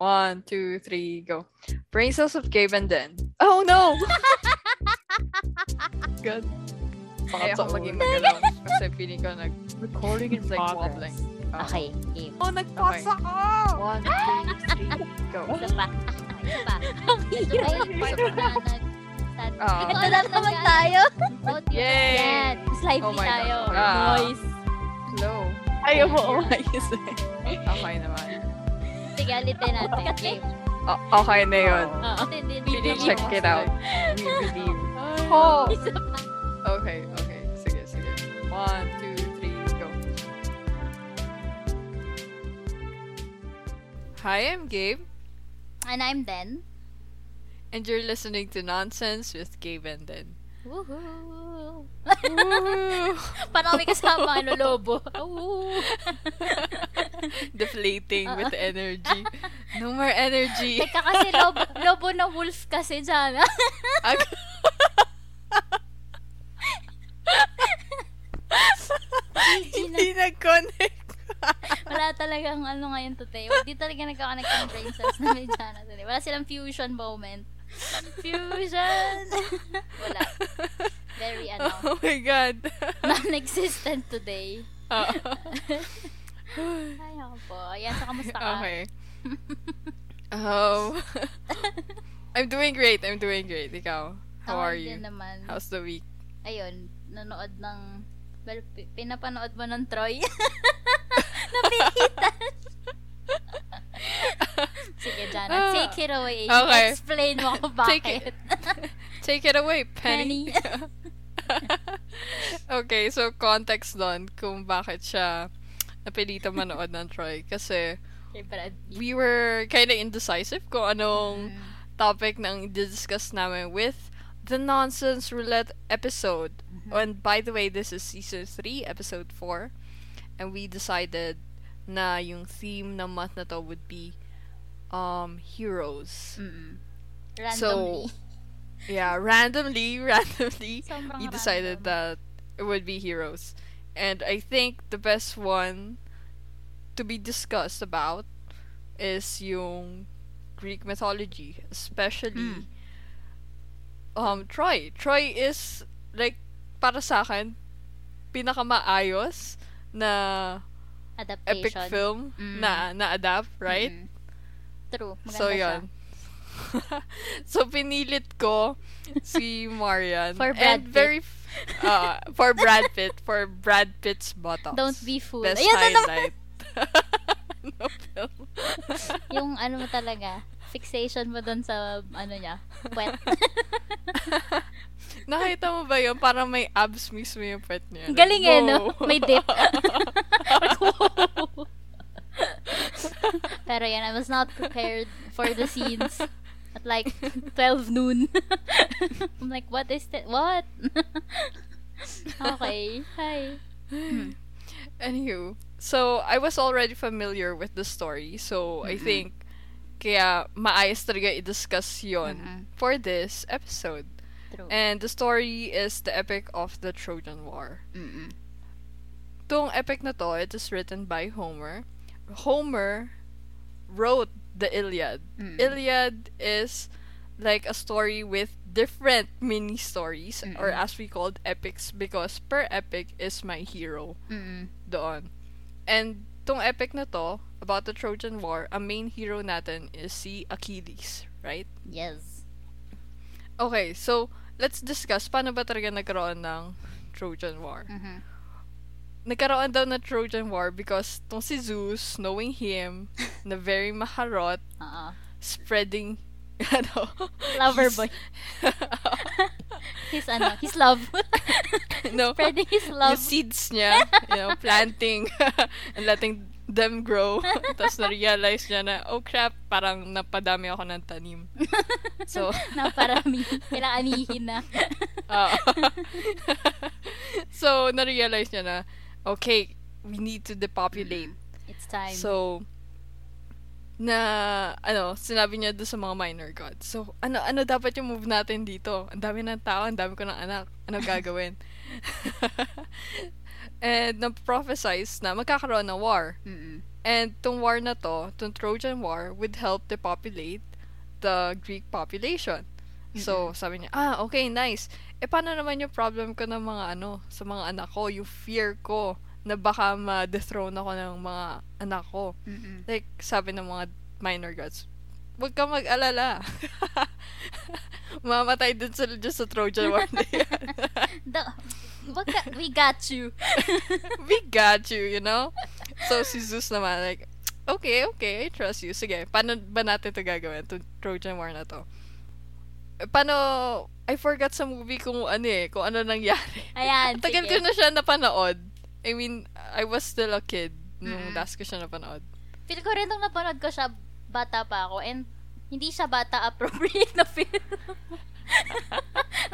One, two, three, go. Brain cells of Gabe and then. Oh no! Good. Baka ako maging magalaw. Kasi feeling ko nag... Recording in It's like progress. wobbling. Oh. Okay, game. Oh, nagpasa ka! One, two, three, go. Isa pa. Isa pa. Part na nag... sad- Ah. Ito na naman tayo. Oh, Yay! Yan. Slide Oh tayo. God. Ah. Noise. Slow. Ayaw mo umayos eh. Okay naman. Sige, ulitin natin. O- okay na yun. Oo. Hindi, hindi, Really check it out. We believe. Oh! Isa pa. Okay, okay. Sige, sige. One, two, three, go. Hi, I'm Gabe, And I'm Ben. and you're listening to Nonsense with Gabe and Den. Woohoo! Woo! Parang may kasama ano, lobo. Woo! Deflating with energy. No more energy. Teka kasi lobo, lobo na wolf kasi dyan. Hindi nag-connect. Wala talagang ano ngayon today. Hindi talaga nagka-connect ng brain cells na may Jana today. Wala silang fusion moment. Fusion! Wala. Very ano, Oh my God. non-existent today. Ah, Ay, ako po. Ayan, so kamusta ka? okay. Um, I'm doing great. I'm doing great. Ikaw, how Ako are you? naman. How's the week? Ayun, nanood ng... Well, pi- pinapanood mo ng Troy? Napihitan! Sige, Jana. Take it away. Okay. Explain mo kung Take bakit. Take it away, Penny. okay, so context doon kung bakit siya napilita manood ng Troy. Kasi we were kind of indecisive kung anong Mm. topic nang discuss namin with the Nonsense Roulette episode. Mm-hmm. And by the way, this is season 3, episode 4. And we decided na yung theme ng month na to would be um heroes. Mm-mm. So, Randomly. Yeah, randomly, randomly, Sobrang we decided random. that it would be heroes. And I think the best one to be discussed about is yung Greek mythology, especially um Troy. Troy is like para sa akin pinakamaayos na epic Adaptation. film Mm. na na-adapt, right? Mm-mm. True. Maganda So, siya. yun. so, pinilit ko si Marian. For Brad and very, f- uh, for Brad Pitt. For Brad Pitt's buttocks. Don't be fooled. Best Ayan highlight. no film. Yung ano mo talaga, fixation mo dun sa, ano niya, puwet. Nakita mo ba yun? Parang may abs mismo yung pet niya. Galing eh, no? May dip. Pero yan, I was not prepared for the scenes at like 12 noon. I'm like, what is that? What? okay. Hi. Hmm. Anywho, so I was already familiar with the story, so I think kaya maayos talaga i-discuss yon Mm-mm. for this episode. True. And the story is the epic of the Trojan War. Mm-mm. Tong epic na to, it is written by Homer. Homer wrote the Iliad. Mm. Iliad is like a story with different mini stories, or Mm-mm. as we called epics, because per epic is my hero Mm-mm. doon. And tong epic na to, about the Trojan War, ang main hero natin is si Achilles, right? Yes. Okay, so let's discuss paano ba talaga nagkaroon ng Trojan War. Mhm. Nagkaroon daw ng Trojan War because tong si Zeus, knowing him, na very maharot, Oo. spreading, ano, Lover his- boy. His ano, his love. no, Spreading his yung love. seeds niya, you know, planting and letting them grow. Tapos na-realize niya na, oh crap, parang napadami ako ng tanim. So, na parami. Kailangan anihin na. Ah. so, na-realize niya na, okay, we need to depopulate. It's time. So, na, ano, sinabi niya doon sa mga minor gods. So, ano, ano dapat yung move natin dito? Ang dami ng tao, ang dami ko ng anak. Ano gagawin? And, na-prophesize na magkakaroon ng war. Mm-mm. And tong war na to, tong Trojan War, would help depopulate the Greek population. So, sabi niya, ah, okay, nice. Eh, paano naman yung problem ko ng mga ano, sa mga anak ko, yung fear ko na baka ma-dethrone ako ng mga anak ko. Mm-mm. Like, sabi ng mga minor gods, huwag ka mag-alala. Mamatay din sila dyan sa Trojan War na yan. The- ka- we got you. We got you, you know? So, si Zeus naman, like, okay, okay, I trust you. Sige, paano ba natin ito gagawin? Itong Trojan War na to. Paano, I forgot sa movie kung ano eh, kung ano nangyari. Ayan, Tagal ko sige. na siya napanood. I mean, I was still a kid nung Mm. last ko siya napanood. Feel ko rin nung napanood ko siya, bata pa ako, and hindi siya bata appropriate na film.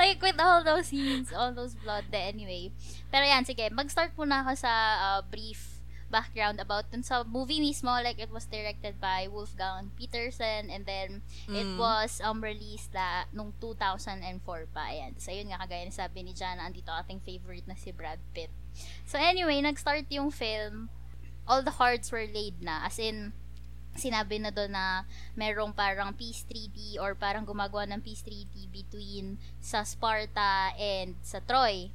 like, with all those scenes, all those blood, anyway. Pero yan, sige, mag-start muna ako sa uh, brief background about dun sa movie mismo. Like, it was directed by Wolfgang Petersen, and then, it Mm. was um released la, nung 2004 pa. Ayan. So, yun nga, kagaya na sabi ni Jana, andito ating favorite na si Brad Pitt. So, anyway, nag-start yung film all the cards were laid na. As in, sinabi na doon na merong parang peace treaty or parang gumagawa ng peace treaty between sa Sparta and sa Troy.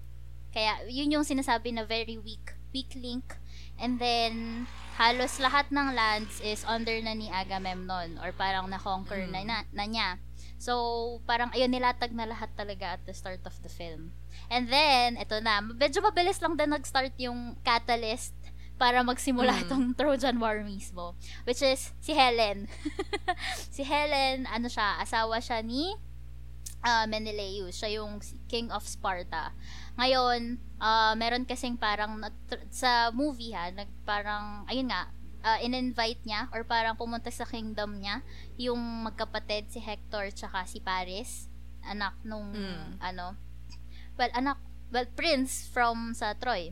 Kaya, yun yung sinasabi na very weak, weak link. And then, halos lahat ng lands is under na ni Agamemnon or parang na-conquer na, na, na niya. So, parang ayun, nilatag na lahat talaga at the start of the film. And then, eto na, medyo mabilis lang din nag-start yung catalyst para magsimula Mm. itong Trojan War mismo. Which is, si Helen. si Helen, ano siya, asawa siya ni uh, Menelaus. Siya yung king of Sparta. Ngayon, uh, meron kasing parang, sa movie ha, nag, parang, ayun nga, uh, in-invite niya or parang pumunta sa kingdom niya yung magkapatid si Hector tsaka si Paris anak nung Mm. ano well anak well prince from sa Troy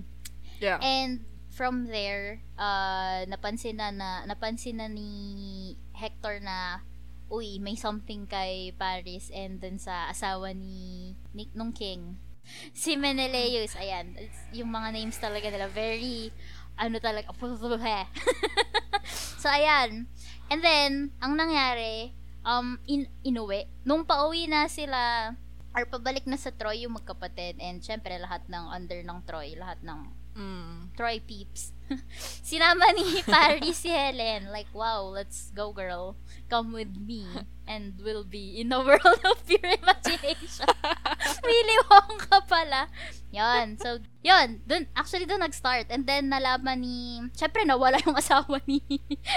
Yeah. And from there, uh, napansin na, na napansin na ni Hector na uy, may something kay Paris and dun sa asawa ni, ni nung king. Si Menelaus, ayan, yung mga names talaga nila, very, ano talaga, so, ayan. And then, ang nangyari, um, in, inuwi. Nung pauwi na sila, or pabalik na sa Troy yung magkapatid, and syempre, lahat ng under ng Troy, lahat ng Mm. Troy peeps. Sinama ni Paris si Helen. Like, wow, let's go girl. Come with me. And we'll be in a world of pure imagination. Willy Wonka pala. Yon. So, yon. Dun, actually, dun nag-start. And then, nalaman ni... Syempre, nawala yung asawa ni...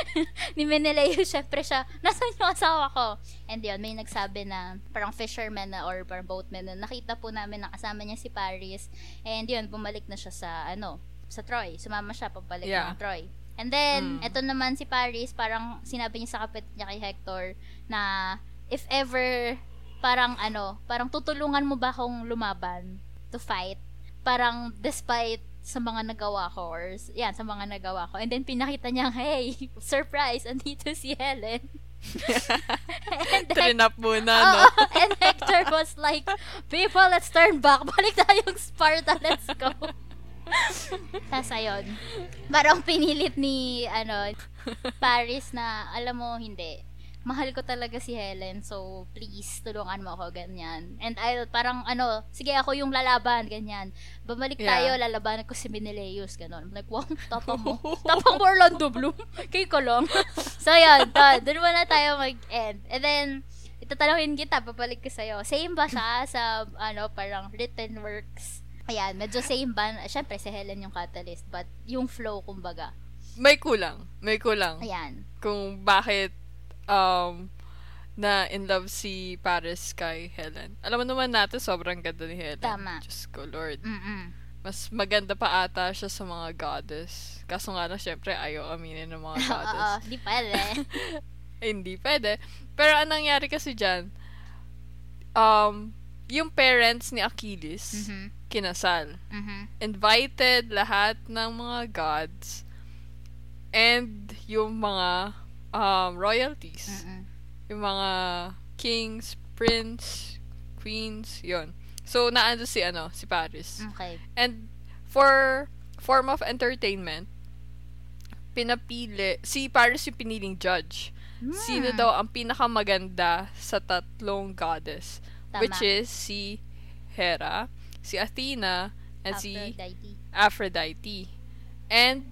ni Menelaus. Syempre siya, nasan yung asawa ko? And yun, may nagsabi na parang fisherman na or parang boatman na nakita po namin na kasama niya si Paris. And yun, bumalik na siya sa ano, sa Troy. Sumama siya pabalik Yeah. ng Troy. And then, Mm. eto naman si Paris, parang sinabi niya sa kapatid niya kay Hector na if ever parang ano, parang tutulungan mo ba akong lumaban to fight? Parang despite sa mga nagawa ko or yan, sa mga nagawa ko. And then pinakita niya, hey, surprise, andito si Helen. and Hec- Trinap muna, no? Oo, and Hector was like, people, let's turn back. Balik tayong Sparta, let's go. Tapos ayun, parang pinilit ni, ano, Paris na, alam mo, hindi. Mahal ko talaga si Helen, so please, tulungan mo ako, ganyan. And I, parang, ano, sige ako yung lalaban, ganyan. Bumalik Yeah. tayo, lalabanan ko si Menelaus, ganon. Like, wow, tapang mo. tapang mo Orlando Bloom. Kay ko lang. so, yun, doon, doon muna tayo mag-end. And then, itatanungin kita, papalik ko sa'yo. Same ba siya sa, ano, parang written works? Ayan, medyo same ba? Siyempre, si Helen yung catalyst, but yung flow, kumbaga. May kulang. May kulang. Ayan. Kung bakit um, na in love si Paris kay Helen. Alam mo naman natin, sobrang ganda ni Helen. Tama. Diyos ko, Lord. Mm-mm. Mas maganda pa ata siya sa mga goddess. Kaso nga lang, syempre, ayaw aminin ng mga Oo, goddess. di pwede. Eh, hindi pwede. Pero anong nangyari kasi dyan, um, yung parents ni Achilles, Mhm. kinasal. Mhm. Invited lahat ng mga gods and yung mga um, royalties. Mm-mm. Yung mga kings, prince, queens, yon. So, naando si, ano, si Paris. Okay. And for form of entertainment, pinapili, si Paris yung piniling judge. Sino Hmm. daw ang pinakamaganda sa tatlong goddess? Tama. Which is si Hera, si Athena, and si Aphrodite. Aphrodite. And,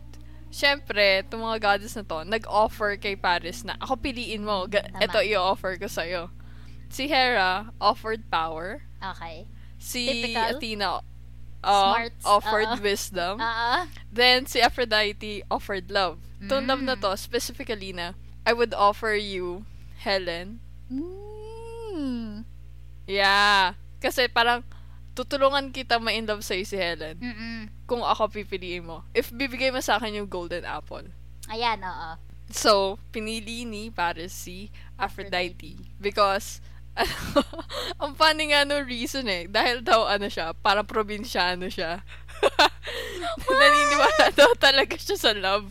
syempre, itong mga goddess na to, nag-offer kay Paris na, ako piliin mo, ga- ito i-offer ko sa'yo. Si Hera offered power. Okay. Si Typical. Athena uh, Smarts, offered oo. wisdom. Ah, Then, si Aphrodite offered love. Itong love na Mm. to, specifically na, I would offer you Helen. mm. Yeah. Kasi parang, tutulungan kita ma-in love sa'yo si Helen. Mm-mm. Kung ako pipiliin mo. If bibigay mo sa akin yung golden apple. Ayan, oo. So, pinili ni Paris si Aphrodite. Because, ano, ang funny nga no reason eh. Dahil daw ano siya, parang probinsyano siya. Naniniwala daw talaga siya sa love.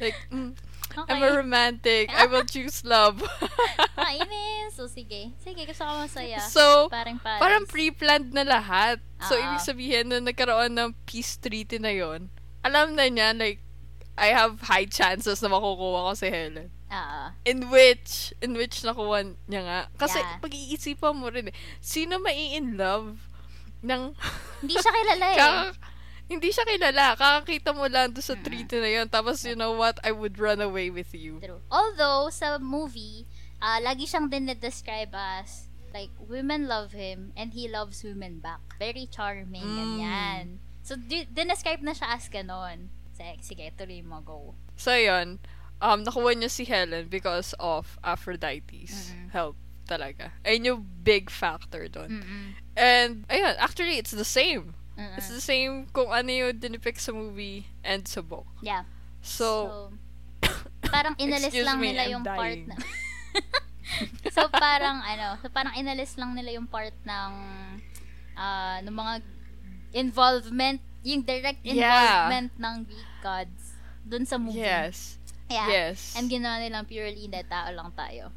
Like, mm, Okay. I'm a romantic. I will choose love. Kainis. So, sige. Sige, gusto ko masaya. so, parang Paris. parang pre-planned na lahat. So, Oo. ibig sabihin, nung nagkaroon ng peace treaty na yon alam na niya, like, I have high chances na makukuha ko si Helen. Oo. In which, in which nakuha niya nga. Kasi, Yeah. pag-iisipan mo rin eh, sino mai in love ng, Hindi siya kilala eh. kaka- hindi siya kilala. Kakakita mo lang doon sa treaty na yun. Tapos, you know what? I would run away with you. True. Although, sa movie, ah lagi siyang dinedescribe as like, women love him and he loves women back. Very charming, Mm. ganyan. So, di- dinescribe na siya as ganon. Sige, tuloy mo, go. So, yun. Um, nakuha niya si Helen because of Aphrodite's Mm-mm. help talaga. Ayun yung big factor doon. Mm-mm. And, ayun, actually, it's the same. Mm-mm. It's the same kung ano yung dinipict sa movie and sa book. Yeah. So, parang inalis lang me, nila I'm yung part dying. na... so, parang, ano, so parang inalis lang nila yung part ng, ah, ng mga involvement, yung direct Yeah. involvement ng Greek gods dun sa movie. yes. Yeah. Yes. And ginawa nilang purely na tao lang tayo.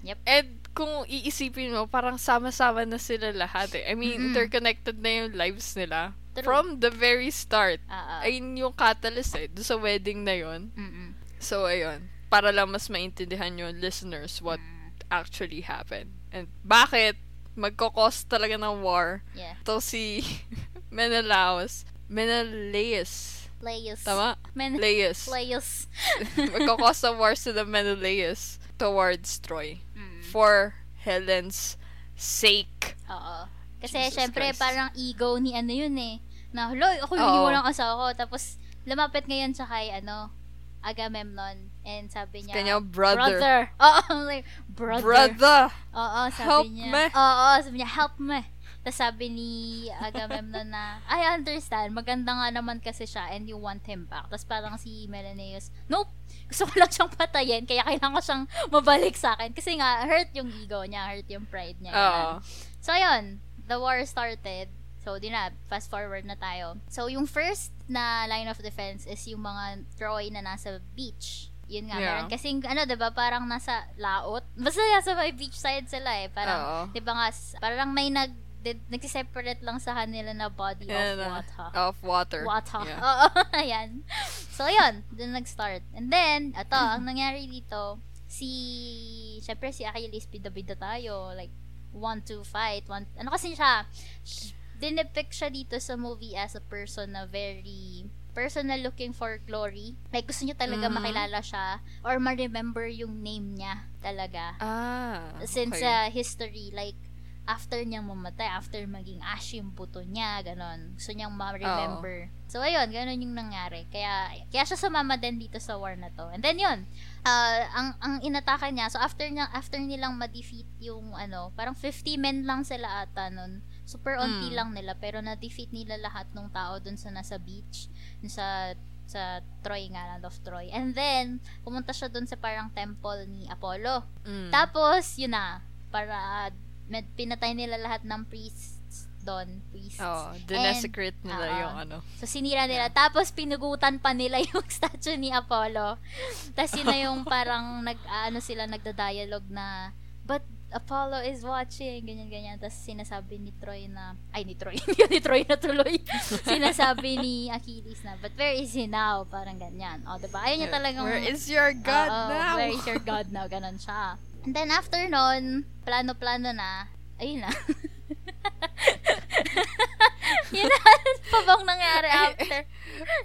Like, And kung iisipin mo, parang sama-sama na sila lahat eh. I mean, Mm-mm. interconnected na yung lives nila. True. From the very start. ah, Ayun yung catalyst eh. Doon sa wedding na yon mm-mm. So, ayun. Para lang mas maintindihan yung listeners what Mm. actually happened. And bakit magkakos talaga ng war. Yeah. To si Menelaus. Menelaus. Playus. Tama? Men- Laius. Playus. magkakos ng war sila Menelaus towards Troy. For Helen's sake. Oo. Kasi Jesus syempre Christ. parang ego ni ano yun eh. Na, huloy, ako yung iniwan ng asawa ko. Tapos, lumapit ngayon sa kay, ano, Agamemnon. And sabi niya, Kanyang brother. brother. Oo, like, brother. Brother! Oo, sabi Help niya. me. Oo, sabi niya, help me. Tapos sabi ni Agamemnon na, I understand, maganda nga naman kasi siya and you want him back. Tapos parang si Menelaus, nope, gusto ko lang siyang patayin, kaya kailangan ko siyang mabalik sa akin. Kasi nga, hurt yung ego niya, hurt yung pride niya. So, ayun, the war started. So, di na, fast forward na tayo. So, yung first na line of defense is yung mga Troy na nasa beach. Yun nga, Yeah. meron. Kasi, ano, diba, parang nasa laot. Basta nasa may beach side sila eh. Parang, Oo. di ba nga, parang may nag, di- nagsiseparate lang sa kanila na body of uh, water. Of water. Water. Yeah. Oo, ayan. So, yun. Doon nag-start. And then, ito, ang nangyari dito, si, syempre si Achilles, bida-bida tayo. Like, want to fight. Want, ano kasi siya, sh- dinipict siya dito sa movie as a person na very person na looking for glory. Like, gusto niya talaga Mhm. makilala siya or ma-remember yung name niya talaga Ah. since okay. uh, history like after niyang mamatay after maging ash yung buto niya ganon gusto niyang ma-remember so ayun ganon yung nangyari kaya kaya siya sumama din dito sa war na to and then yun uh, ang ang inatake niya so after niya after nilang ma-defeat yung ano parang 50 men lang sila ata nun super onti Mm. lang nila pero na-defeat nila lahat ng tao dun sa nasa beach dun sa sa Troy nga, Land of Troy. And then, pumunta siya dun sa parang temple ni Apollo. Mm. Tapos, yun na, para med, pinatay nila lahat ng priests doon, priests. Oo. Dinesecrate nila Oo. yung ano. So, sinira nila. Tapos, pinugutan pa nila yung statue ni Apollo. Tapos, yun na yung parang, nag, ano sila, nagda-dialogue na, but Apollo is watching, ganyan-ganyan. Tapos sinasabi ni Troy na, ay ni Troy, ni Troy na tuloy. sinasabi ni Achilles na, but where is he now? Parang ganyan. O, diba? Ayaw niya talagang, Where is your God Oo, now? Where is your God now? Ganon siya. And then after nun, plano-plano na, ayun na. yun na, pa bang nangyari after?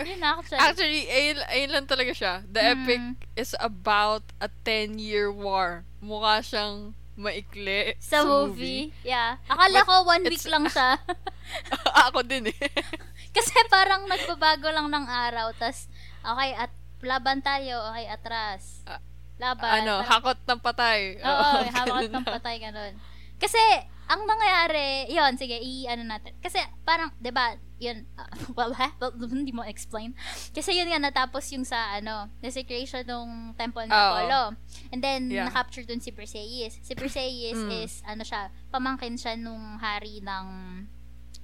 yun na, actually. Actually, ayun, ayun lang talaga siya. The Mm. epic is about a 10-year war. Mukha siyang maikli sa movie. Yeah. Akala But ko one week lang siya. Ako din eh. Kasi parang nagbabago lang ng araw. tas okay, at laban tayo. Okay, atras. Ah, Laban. ano, Parang- hakot ng patay. Oo, hawak ganun ng patay, ganun. Kasi, ang nangyayari, yun, sige, i-ano natin. Kasi, parang, di ba, yun, uh, well, ha? Well, hindi mo explain. Kasi yun nga, natapos yung sa, ano, desecration ng temple ng. Apollo. And then, Yeah. na-capture dun si Perseus. Si Perseus Mm. is, ano siya, pamangkin siya nung hari ng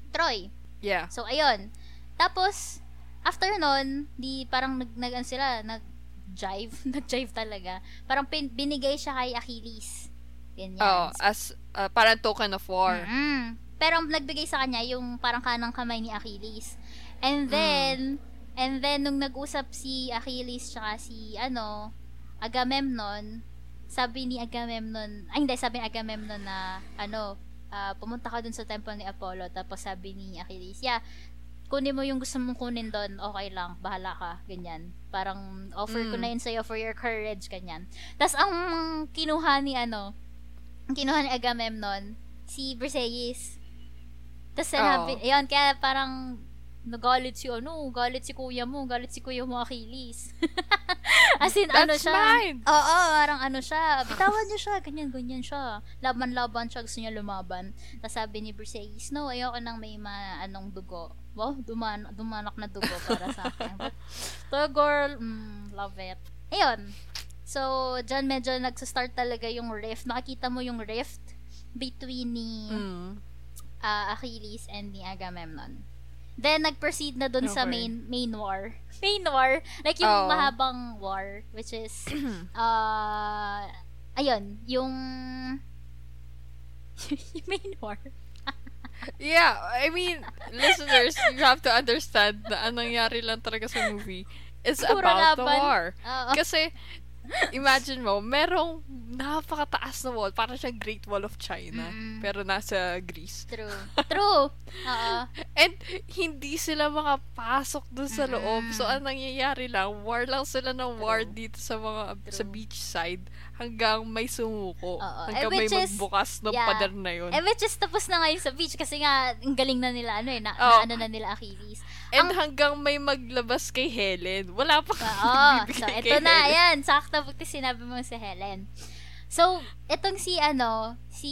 Troy. Yeah. So, ayun. Tapos, after nun, di parang nag, nag ano sila, nag-jive. nag-jive talaga. Parang pin, binigay siya kay Achilles. Ganyan. Oh, as uh, parang token of war. Mm. Pero ang nagbigay sa kanya yung parang kanang kamay ni Achilles. And Mm. then, and then nung nag-usap si Achilles tsaka si ano, Agamemnon, sabi ni Agamemnon, ay hindi, sabi ni Agamemnon na ano, ah, pumunta ka dun sa temple ni Apollo. Tapos sabi ni Achilles, yeah, kunin mo yung gusto mong kunin doon, okay lang, bahala ka, ganyan. Parang offer ko Mm. na yun sa'yo for your courage, ganyan. Tapos ang kinuha ni ano, ang kinuha ni Agamemnon, si Briseis. Tapos sinabi, Oo. ayun, kaya parang nagalit si ano, galit si kuya mo, galit si kuya mo Achilles. As in, ano siya. mine! Oo, parang ano siya, bitawan niyo siya, ganyan, ganyan siya. Laban-laban siya, gusto niya lumaban. Tapos sabi ni Briseis, no, ayoko nang may ma, anong dugo. Wow, duman, dumanak na dugo para sa akin. But, to girl, mm, love it. Ayun. So, dyan medyo nagsa-start talaga yung rift. Makikita mo yung rift between ni Mm. ah, Achilles and ni Agamemnon. Then, nag-proceed na dun sa Okay. main main war. Main war. Like, yung Oo. mahabang war, which is, uh, ayun, yung, yung main war. Yeah, I mean, listeners, you have to understand na anong nangyari lang talaga sa movie is Puro about the laban. war. Oo. Kasi, imagine mo, merong napakataas na wall, parang siyang Great Wall of China, Mm-mm. pero nasa Greece. True. True. Oo. And, hindi sila makapasok dun sa loob. Mm-mm. So, ang nangyayari lang, war lang sila ng war True. dito sa mga, sa True. beach side, hanggang may sumuko. Oo. Hanggang Eh, may which is- magbukas ng yeah. pader na yun. Eh, which is tapos na ngayon sa beach kasi nga, ang galing na nila, ano eh, na, Oo. na ano na nila Achilles. And hanggang may maglabas kay Helen. Wala pa Oo. So, ito na, Helen. ayan. Sakto, buti sinabi mo si Helen. So, itong si, ano, si,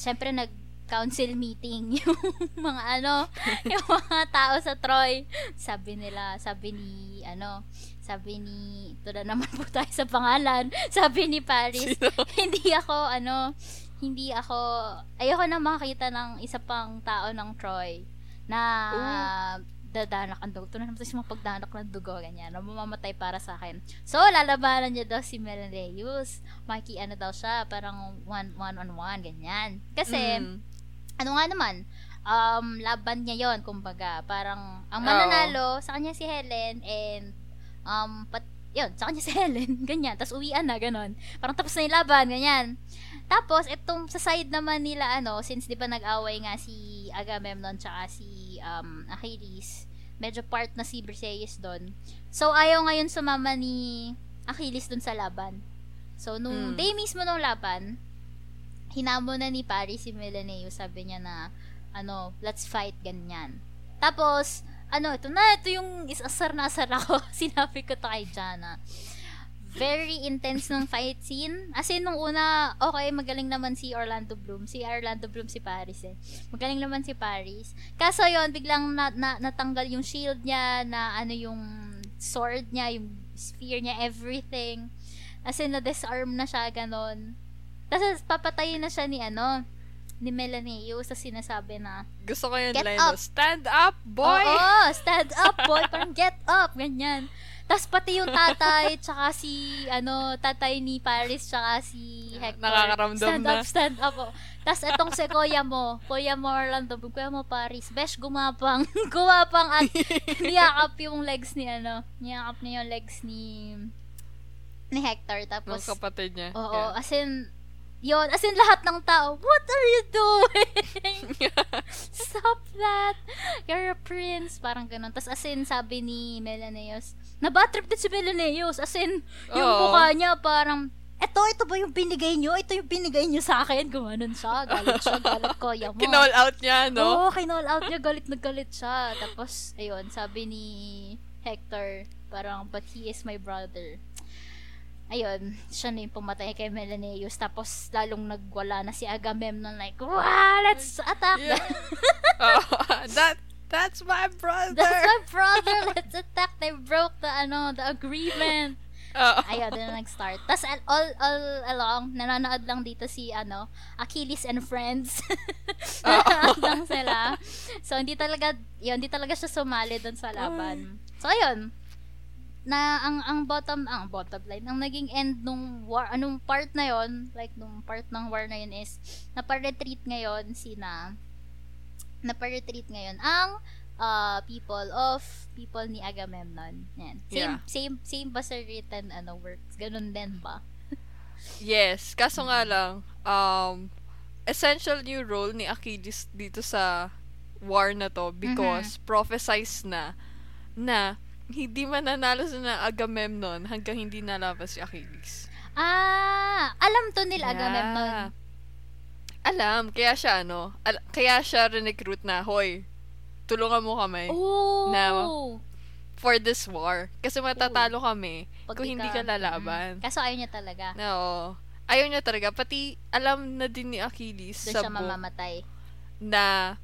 syempre, nag, council meeting yung mga ano yung mga tao sa Troy sabi nila sabi ni ano sabi ni ito na naman po tayo sa pangalan sabi ni Paris Sino? hindi ako ano hindi ako ayoko na makakita ng isa pang tao ng Troy na dadanak ang dugo. Na naman tayo sa mga pagdanak ng dugo, ganyan. Na mamamatay para sa akin. So, lalabanan niya daw si Menelaus. Maki, ano daw siya, parang one, one on one, ganyan. Kasi, Mm. ano nga naman, um, laban niya yon kumbaga. Parang, ang mananalo, sa kanya si Helen, and, um, pat, yun, sa kanya si Helen, ganyan. Tapos uwian na, ganon. Parang tapos na yung laban, ganyan. Tapos, itong sa side naman nila, ano, since di ba nag-away nga si Agamemnon tsaka si um, Achilles, medyo part na si Briseis doon. So, ayaw ngayon sumama ni Achilles doon sa laban. So, nung Mm. day mismo ng laban, hinamo na ni Paris si Menelaus, sabi niya na, ano, let's fight, ganyan. Tapos, ano, ito na, ito yung isasar na asar ako. Sinabi ko to kay Jana. Very intense ng fight scene. As in, nung una, okay, magaling naman si Orlando Bloom. Si Orlando Bloom si Paris eh. Magaling naman si Paris. Kaso yon biglang na, na, natanggal yung shield niya, na ano yung sword niya, yung spear niya, everything. As in, na-disarm na siya, ganon. Tapos, papatayin na siya ni ano, ni Melanius, sa sinasabi na, Gusto ko yung Get line up. stand up, boy! Oo, stand up, boy. Parang get up, ganyan. Tapos pati yung tatay, tsaka si, ano, tatay ni Paris, tsaka si Hector. Nakakaramdam stand na. up, stand up. Oh. Tapos etong si Kuya mo, Kuya mo Orlando, Kuya mo Paris, besh, gumapang, gumapang at niyakap yung legs ni, ano, niyakap niya yung legs ni, ni Hector. Ng Tapos, kapatid niya. oo, Yeah. as in, yun, as in lahat ng tao, what are you doing? Stop that! You're a prince. Parang ganun. Tapos as in, sabi ni Melaneus, nabatrip din si Melaneus. As in, yung Oo. mukha niya parang, eto, ito ba yung binigay nyo? Ito yung binigay nyo sa akin. Gumanon siya. Galit siya. Galit ko. Mo. Kinall out niya, no? Oo, kinall out niya. Galit na galit siya. Tapos, ayun, sabi ni Hector, parang, but he is my brother. Ayun, siya na yung pumatay kay Melaneus. Tapos, lalong nagwala na si Agamemnon. Like, wow, let's attack Yeah. Oh, that, that's my brother! That's my brother. Let's attack. They broke the, ano, the agreement. Oo. Ayun, doon na nag-start. Tapos, all, all, along, nanonood lang dito si, ano, Achilles and Friends. nanonood lang sila. So, hindi talaga, yun, hindi talaga siya sumali doon sa laban. So, ayun. Na, ang, ang bottom, ang bottom line, ang naging end nung war, anong part na yon like, nung part ng war na yun is, napa-retreat ngayon sina, napa-retreat ngayon ang uh, people of people ni Agamemnon. Yan. Same, Yeah. same, same ba sa written ano, works? Ganun din ba? Yes, kaso nga lang, um, essential new role ni Achilles dito sa war na to because prophesized na na hindi mananalo si na Agamemnon hanggang hindi nalaban si Achilles. Ah, alam to nila Agamemnon. Alam, kaya siya ano, al- kaya siya recruit na, hoy, tulungan mo kami Oh! Na- for this war. Kasi matatalo kami Pag kung hindi ka lalaban. Mm. Kaso ayaw niya talaga. No. Ayaw niya talaga. Pati alam na din ni Achilles Doon sa siya mamamatay. na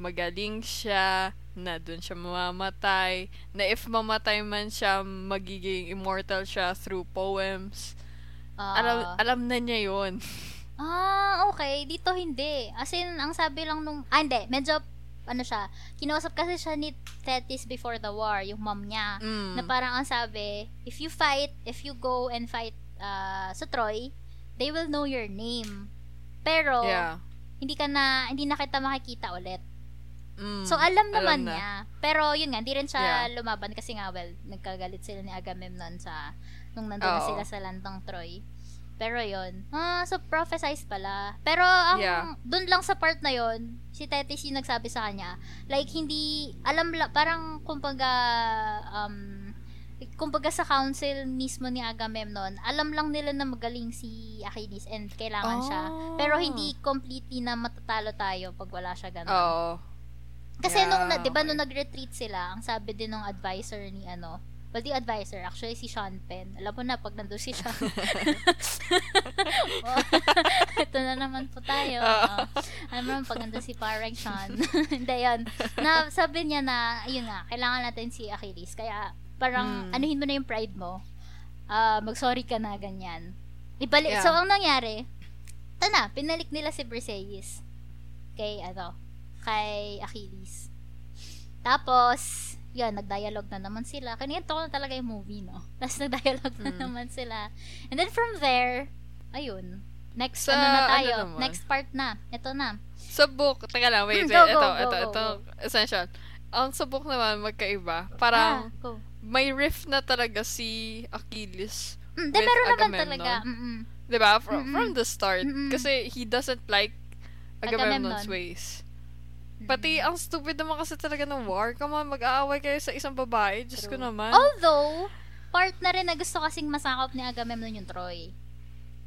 magaling siya, na doon siya mamamatay, na if mamatay man siya, magiging immortal siya through poems. Ah, alam, alam na niya yon ah, okay. Dito hindi. As in, ang sabi lang nung... Ah, hindi. Medyo, ano siya, kinausap kasi siya ni Thetis before the war, yung mom niya. Mm. Na parang ang sabi, if you fight, if you go and fight uh, sa Troy, they will know your name. Pero, yeah. hindi ka na, hindi na kita makikita ulit. Mm. So, alam naman na. niya. Pero, yun nga, hindi rin siya Yeah. lumaban kasi nga, well, nagkagalit sila ni Agamemnon sa, nung nandun na Oo. sila sa landang Troy. Pero yun. Ah, so prophesize pala. Pero ang Yeah. doon lang sa part na yun, si Tetis yung nagsabi sa kanya, like hindi alam la, parang kumbaga um kumbaga sa council mismo ni Agamemnon, alam lang nila na magaling si Achilles and kailangan siya. Pero Ah. hindi completely na matatalo tayo pag wala siya ganun. Oo. Kasi Yeah, nung, na, di ba, okay. nung nag-retreat sila, ang sabi din ng advisor ni ano, well, di advisor, actually si Sean Penn. Alam mo na, pag nandun si Sean. Oh, Ito na naman po tayo. Oh. Alam mo naman, pag nandun si parang Sean. Hindi, yun. Na, sabi niya na, ayun nga, kailangan natin si Achilles. Kaya, parang, Hmm. anuhin mo na yung pride mo. Ah, mag-sorry ka na, ganyan. Ibalik. Yeah. So, ang nangyari, ito na, pinalik nila si Briseis. Kay, ano, kay Achilles. Tapos, yun, nag-dialogue na naman sila. Kanina ko na talaga yung movie, no? Tapos nag-dialogue na Mm. naman sila. And then from there, ayun. Next, Sa ano na ano tayo? naman? Next part na. Ito na. Sa book, teka lang, wait, Hmm, wait. go, ito, go, ito, go, ito, go, essential. Ang sa book naman, magkaiba. Parang, ah, go. may riff na talaga si Achilles. Mm, with meron naman Agamemnon. talaga. Mm-mm. Diba? From, Mm-mm. from the start. Mm-mm. Kasi he doesn't like Agamemnon's Agamemnon. ways. Pati, ang stupid naman kasi talaga ng war. Come on, mag-aaway kayo sa isang babae. Diyos ko True. naman. Although, part na rin na gusto kasing masakop ni Agamemnon yung Troy.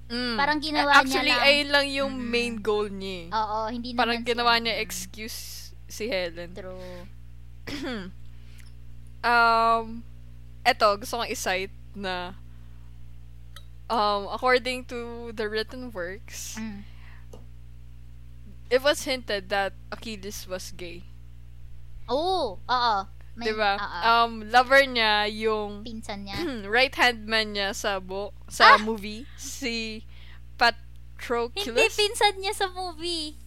Mm. parang ginawa Eh, niya Actually, lang- ayun lang yung Mm-mm. main goal niya. eh. Oo, hindi Parang naman ginawa siya- niya excuse si Helen. True. Um, eto, gusto kong isite na um, according to the written works, Mm. It was hinted that Achilles was gay. Oo, oo. May- diba? oo. Um, lover niya yung pinsan niya. right hand man niya sa book, sa Ah! movie, si Hindi Patroclus. pinsan niya sa movie.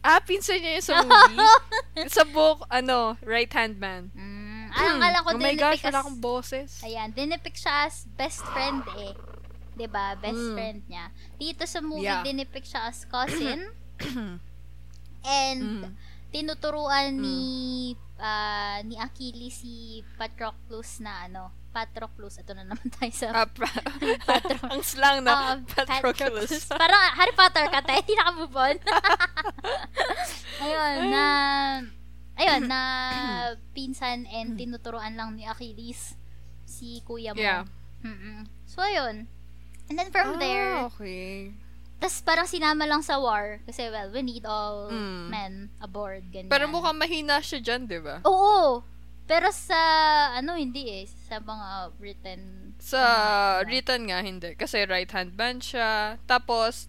ah, pinsan niya sa movie. sa book, ano, right hand man. Mm, Alang alam ko oh my gosh, wala akong boses. Ayan, dinipict siya as best friend eh. 'Di ba Best Mm. friend niya. Dito sa movie, Yeah. dinipict siya as cousin. and Mm. tinuturuan ni ah, ni Achilles si Patroclus na ano, Patroclus. Ito na naman tayo sa Ah, pra- Patro- ang slang na Ah, Patroclus. Parang Harry Potter ka, te. Hindi nakamove on. ayun, na... Ayun, na pinsan and tinuturoan lang ni Achilles si kuya mo. Yeah. Mm-mm. So, ayun. And then from there, Ah, okay. Tas parang sinama lang sa war. Kasi, well, we need all Mm. men aboard. Ganyan. Pero mukhang mahina siya dyan, di ba? Oo. Pero sa, ano, hindi eh. Sa mga written. Sa ano, written nga, hindi. Kasi right-hand man siya. Tapos,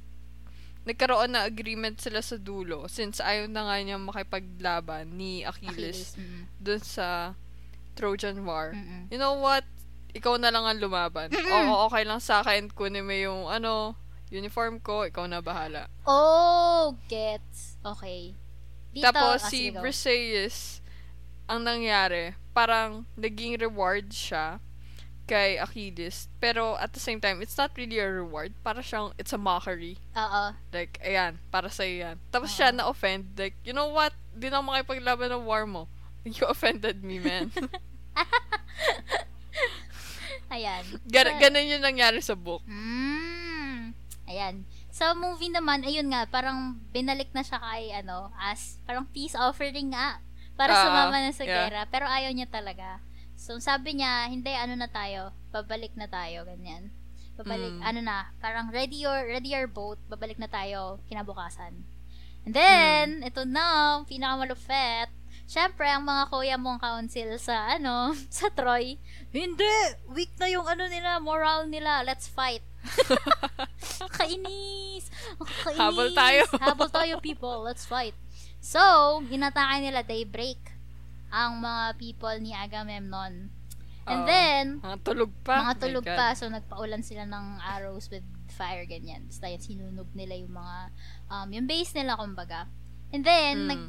nagkaroon na agreement sila sa dulo since ayaw na nga niya makipaglaban ni Achilles, Achilles. Mm-mm. dun sa Trojan War. Mm-mm. You know what? Ikaw na lang ang lumaban. Oo, okay lang sa akin. Kunin mo yung, ano, uniform ko. Ikaw na bahala. Oh, gets. Okay. Dito, Tapos, ah, si. Briseis, ang nangyari, parang naging reward siya kay Achilles. Pero, at the same time, it's not really a reward. Para siyang, it's a mockery. Oo. Like, ayan, para sa yan. Tapos Oo. siya na-offend. Like, you know what? Di na ako makipaglaban ng war mo. You offended me, man. Ayan. Gan- ganun yung nangyari sa book. Mm. Ayan. Sa movie naman, ayun nga, parang binalik na siya kay, ano, as, parang peace offering nga. Para Ah, sumama na sa yeah. gera. Pero ayaw niya talaga. So, sabi niya, hindi, ano na tayo, babalik na tayo, ganyan. Babalik, Mm. ano na, parang ready your, ready your boat, babalik na tayo kinabukasan. And then, ito na, pinakamalupet. Syempre, ang mga kuya mong council sa, ano, sa Troy, hindi, weak na yung ano nila, moral nila, let's fight. Kainis! Kainis! Habol tayo. Habol tayo, people. Let's fight. So, inatake nila daybreak ang mga people ni Agamemnon. And Oo. then, Mga tulog pa. mga My tulog pa, so nagpaulan sila ng arrows with fire, ganyan. Basta yun, sinunog nila yung mga, um, yung base nila, kumbaga. And then, Mm. nag,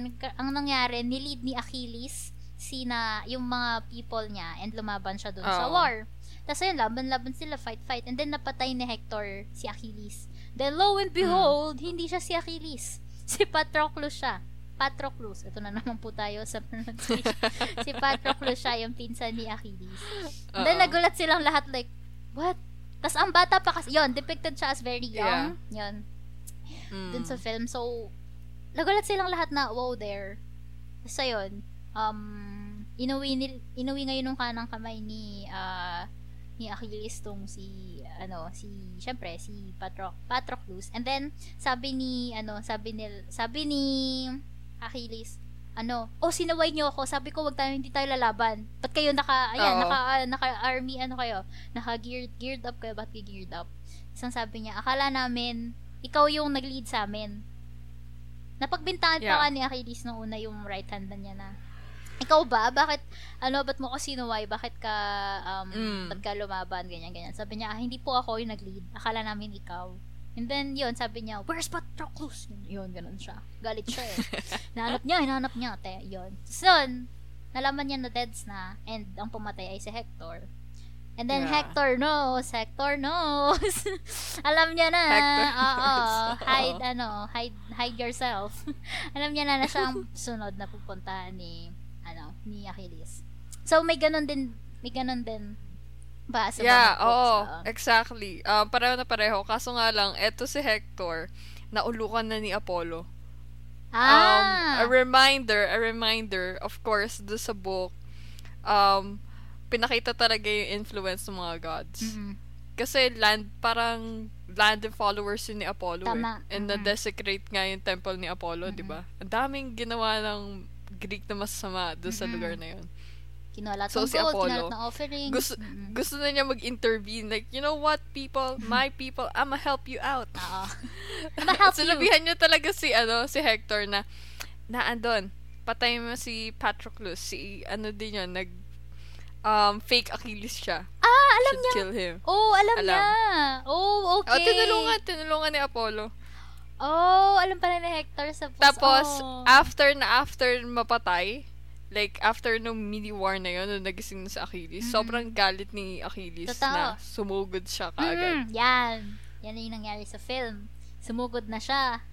nagka- ang nangyari, nilid ni Achilles sina yung mga people niya and lumaban siya dun sa Oo. war. Tapos ayun, laban-laban sila, fight-fight. And then napatay ni Hector si Achilles. Then lo and behold, hindi siya si Achilles. Si Patroclus siya. Patroclus. Ito na naman po tayo sa pronunciation. si Patroclus siya, yung pinsan ni Achilles. And then Oo. nagulat silang lahat like, what? Tapos ang bata pa kasi, yun, depicted siya as very young. Yun, Mm. dun sa film. So, nagulat silang lahat na, wow, there. Tapos ayun, um, inuwi, nil, inuwi ngayon nung kanang kamay ni, ah, ni Achilles tong si, ano, si, syempre, si Patro, Patroclus. And then, sabi ni, ano, sabi nil, sabi ni Achilles, ano, oh, sinaway niyo ako. Sabi ko, wag tayo, hindi tayo lalaban. Ba't kayo naka, ayan, Oo. naka, ah, naka army, ano kayo? Naka geared, geared up kayo. Ba't kayo geared up? Isang sabi niya, akala namin, ikaw yung nag-lead sa amin. Napagbintangan pa Yeah. ka ni Achilles nung una yung right hand niya na, ikaw ba? Bakit, ano, ba't mo ko sinuway? Bakit ka, um, Mm. ba't ka lumaban? Ganyan, ganyan. Sabi niya, ah, hindi po ako yung nag-lead. Akala namin ikaw. And then, yun, sabi niya, where's Patroclus? Yun, ganun siya. Galit siya eh. Hinanap niya, hinanap niya, te. Yun. So, nalaman niya na deads na, and ang pumatay ay si Hector. And then, Yeah. Hector knows, Hector knows. Alam niya na, Hector oo, hide, ano, hide, hide yourself. Alam niya na na siya ang sunod na pupuntahan ni, ano, ni Achilles. So, may ganun din, may ganun din ba sa yeah, oo. Oo. Exactly. Um, pareho na pareho. Kaso nga lang, eto si Hector, naulukan na ni Apollo. Um, Ah! a reminder, a reminder, of course, do sa book, um, pinakita talaga yung influence ng mga gods. Mm-mm. Kasi land, parang land and followers yun ni Apollo Tama. eh. And Mm-mm. na-desecrate nga yung temple ni Apollo, di ba? Ang daming ginawa ng Greek na masama doon sa Mm-mm. lugar na yun. Kinulat So, ng si gold, Apollo, ng offerings. Gusto, Mm-mm. gusto na niya mag-intervene. Like, you know what, people? My people, I'ma help you out. Oo. I'ma help you. Sinabihan niyo talaga si, ano, si Hector na, na andon, patay mo si Patroclus. Si, ano din yun, nag, um, fake Achilles siya. Ah, alam Should niya. kill him. Oh, alam, Alam. niya. Oh, okay. Oh, tinulungan, tinulungan ni Apollo. Oh, alam pala ni Hector sa Tapos, oh. after na after mapatay, like, after nung mini war na yun, nung nagising na si Achilles, sobrang galit ni Achilles Totoo. na sumugod siya kaagad. Mm, yan. Yan na yung nangyari sa film. Sumugod na siya.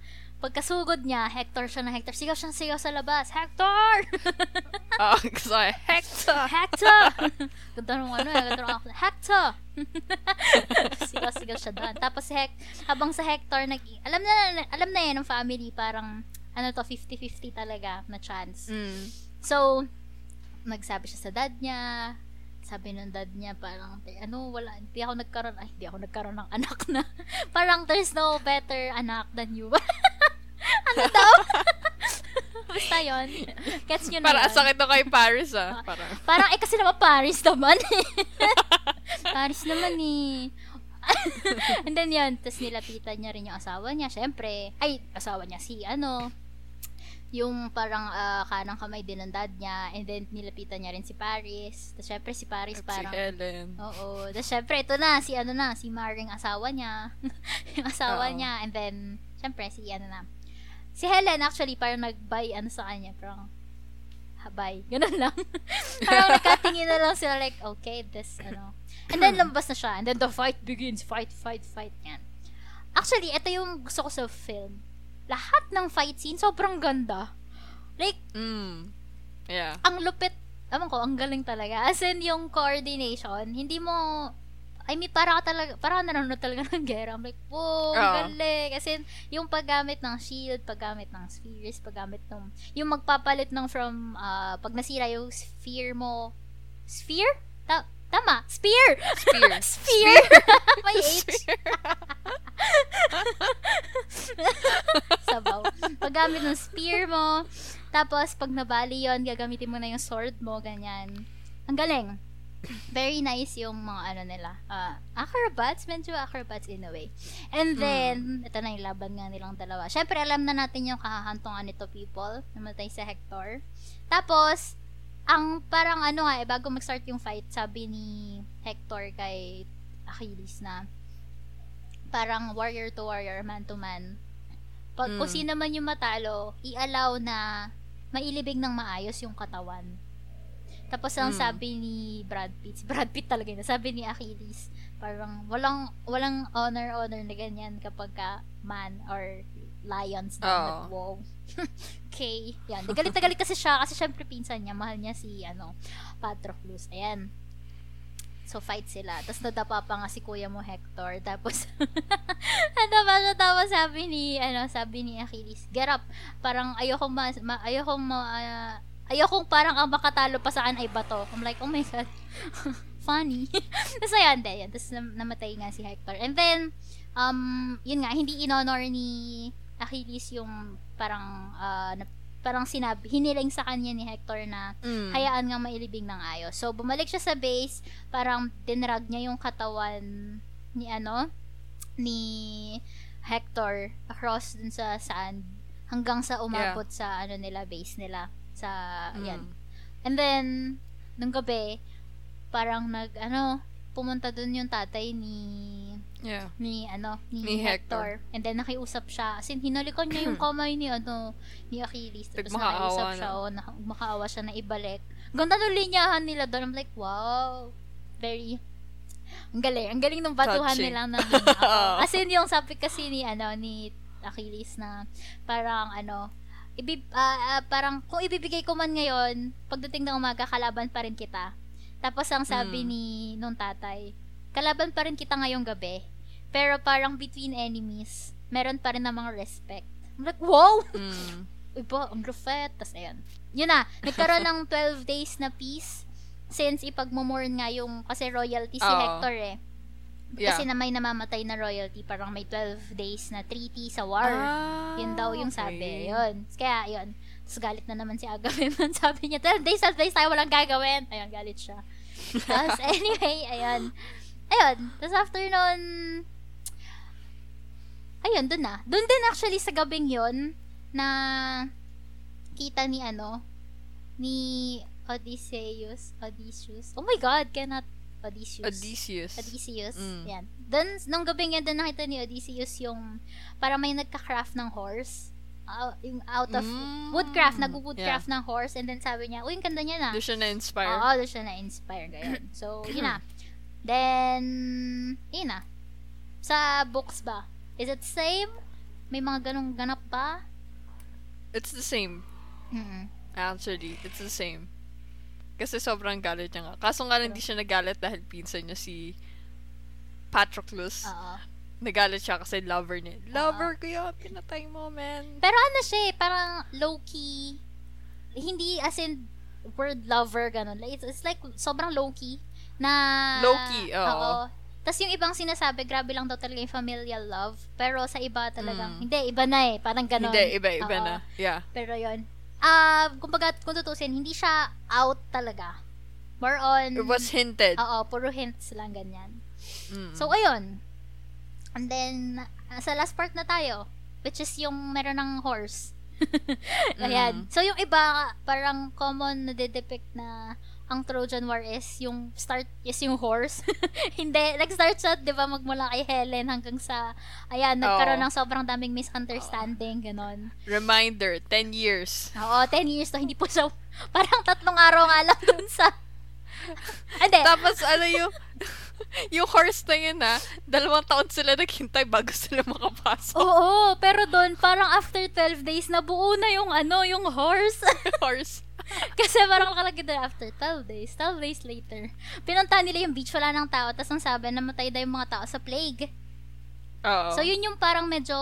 Pagkasugod niya, Hector siya na Hector. Sigaw siya sigaw sa labas. Hector! Ah, kasi, Hector! Hector! Ganda nung ano eh. Ganda nung ako. Hector! Sigaw-sigaw siya doon. Tapos si Hec- habang sa Hector, nag alam na, alam na yan ng family, parang, ano to, 50-50 talaga na chance. Mm. So, nagsabi siya sa dad niya, sabi ng dad niya, parang, "Eh, ano, wala, hindi ako nagkaroon, ay, hindi ako nagkaroon ng anak na, parang, there's no better anak than you. ano daw? Basta yun. Gets nyo na Para yun. sakit na kay Paris, ah. Parang, Parang, eh, kasi naman Paris naman. Paris naman eh. And then yun, tapos nilapitan niya rin yung asawa niya, syempre. Ay, asawa niya, si ano, yung parang ah, kanang kamay din ng dad niya, and then nilapitan niya rin si Paris. Tapos syempre si Paris si parang, Helen. oo. Tapos syempre, ito na, si ano na, si Maring asawa niya. yung asawa Oo. niya, and then, syempre, si ano na. Si Helen, actually, parang nag-buy ano sa kanya, parang, habay. Ganun lang. parang nagkatingin na lang sila like, okay, this, ano. And then, lumabas na siya. And then, the fight begins. Fight, fight, fight. Yan. Actually, ito yung gusto ko sa film. Lahat ng fight scene, sobrang ganda. Like, Mm. Yeah. ang lupit, alam ko, ang galing talaga. As in, yung coordination, hindi mo, I mean, para ka talaga, para nanonood talaga ng gera. I'm like, wow, Oo. galing. As in, yung paggamit ng shield, paggamit ng spheres, paggamit ng, yung magpapalit ng from, uh, pag nasira yung sphere mo, sphere? Ta- tama, spear! Spear. Spear! May H. Sabaw. Paggamit ng spear mo, tapos pag nabali yon gagamitin mo na yung sword mo, ganyan. Ang galing. Very nice yung mga ano nila. ah, acrobats, medyo acrobats in a way. And then, ito na yung laban nga nilang dalawa. Syempre, alam na natin yung kahahantungan nito people. Namatay sa Hector. Tapos, ang parang ano nga, eh, bago mag-start yung fight, sabi ni Hector kay Achilles na parang warrior to warrior, man to man. Pag kung Mm. sino man yung matalo, i-allow na mailibig ng maayos yung katawan. Tapos ang Mm. sabi ni Brad Pitt, Brad Pitt talaga yun, sabi ni Achilles, parang walang walang honor honor na ganyan kapag ka man or lions na Oo. nag-wow. okay. Yan. Di galit na galit kasi siya kasi syempre pinsan niya, mahal niya si ano, Patroclus. Ayan. So, fight sila. Tapos, nadapa pa nga si kuya mo, Hector. Tapos, nadapa siya. Tapos, sabi ni, ano, sabi ni Achilles, get up. Parang, ayokong, ma, ma ayokong, ma, ah, ayokong parang ang makatalo pa saan ay bato. I'm like, oh my God. Funny. Tapos, ayan, de, yan. Tapos, nam- namatay nga si Hector. And then, um, yun nga, hindi in-honor ni Achilles yung parang, ah, na, parang sinabi, hiniling sa kanya ni Hector na Mm. hayaan nga mailibing ng ayos. So, bumalik siya sa base, parang dinrag niya yung katawan ni ano, ni Hector across dun sa sand hanggang sa umabot sa ano nila, base nila. Sa, Mm. yan. And then, nung gabi, parang nag, ano, pumunta dun yung tatay ni Yeah. ni ano ni, Ni Hector. Hector. and then nakiusap siya as in hinalikan niya yung kamay ni ano ni Achilles tapos nakiusap na. siya o na, makaawa siya na ibalik ganda ng linyahan nila doon I'm like wow very ang galing ang galing ng batuhan Touching. nila ng linya. as in yung sabi kasi ni ano ni Achilles na parang ano ibib, ah, ah, parang kung ibibigay ko man ngayon pagdating ng umaga kalaban pa rin kita tapos ang sabi Mm. ni nung tatay kalaban pa rin kita ngayong gabi pero parang between enemies, meron pa rin namang respect. I'm like, wow! Mm. Iba, ang lupet. Tapos, ayan. Yun na, nagkaroon ng 12 days na peace since ipagmumorn nga yung, kasi royalty si Oo. Hector eh. Yeah. Kasi na may namamatay na royalty, parang may 12 days na treaty sa war. Ah, yun daw yung sabi. okay. Yun. Kaya, yun. Tapos galit na naman si Agamemnon. Sabi niya, 12 days, 12 days tayo walang gagawin. Ayun, galit siya. Tapos, anyway, ayun. Ayun. Tapos after nun, ayun, dun na. Dun din actually sa gabing yon na kita ni ano, ni Odysseus. Odysseus. Oh my God, cannot Odysseus. Odysseus. Odysseus. Mm. Yan. Dun, nung gabing yan, dun nakita ni Odysseus yung, para may nagka-craft ng horse. ah, yung out of Mm. woodcraft, nag-woodcraft ng horse, and then sabi niya, uy, ang ganda niya na. Doon siya na-inspire. Oo, doon siya na-inspire gayon. So, yun na. Then, yun na. Sa books ba? Is it same? May mga ganong ganap ba? It's the same. Mm-mm. Actually, it's the same. Kasi sobrang galit niya nga. Kaso nga lang hindi siya nagalit dahil pinsan niya si Patroclus. Oo. Nagalit siya kasi lover niya. Lover ko yun, pinatay mo, man. Pero ano siya eh, parang low-key. Hindi as in word lover, ganun. It's, it's like sobrang low-key. Na... Low-key, oo. Tapos yung ibang sinasabi, grabe lang daw talaga yung familial love. Pero sa iba talagang, Mm. hindi, iba na eh. Parang ganun. Hindi, iba-iba Oo. na. Yeah. Pero yon Ah, kumbaga, kung tutusin, hindi siya out talaga. More on... It was hinted. Oo, puro hints lang ganyan. Mm. So, ayun. And then, ah, sa last part na tayo, which is yung meron ng horse. Ayan. Mm. So, yung iba, parang common na depict na ang Trojan War is yung start is yung horse. Hindi, nag-start siya, 'di ba, magmula kay Helen hanggang sa ayan, nagkaroon Oo. ng sobrang daming misunderstanding, ganon. Reminder, 10 years. Oo, 10 years to, hindi po siya, parang tatlong araw nga lang dun sa, hindi, Tapos, ano yung, yung horse na yun ha, dalawang taon sila naghintay bago sila makapasok. oo, pero doon, parang after 12 days, nabuo na yung ano, yung horse. horse. Kasi parang nakalagay doon after 12 days, 12 days later. Pinuntahan nila yung beach, wala ng tao, tapos ang sabi, namatay daw yung mga tao sa plague. Oo. So, yun yung parang medyo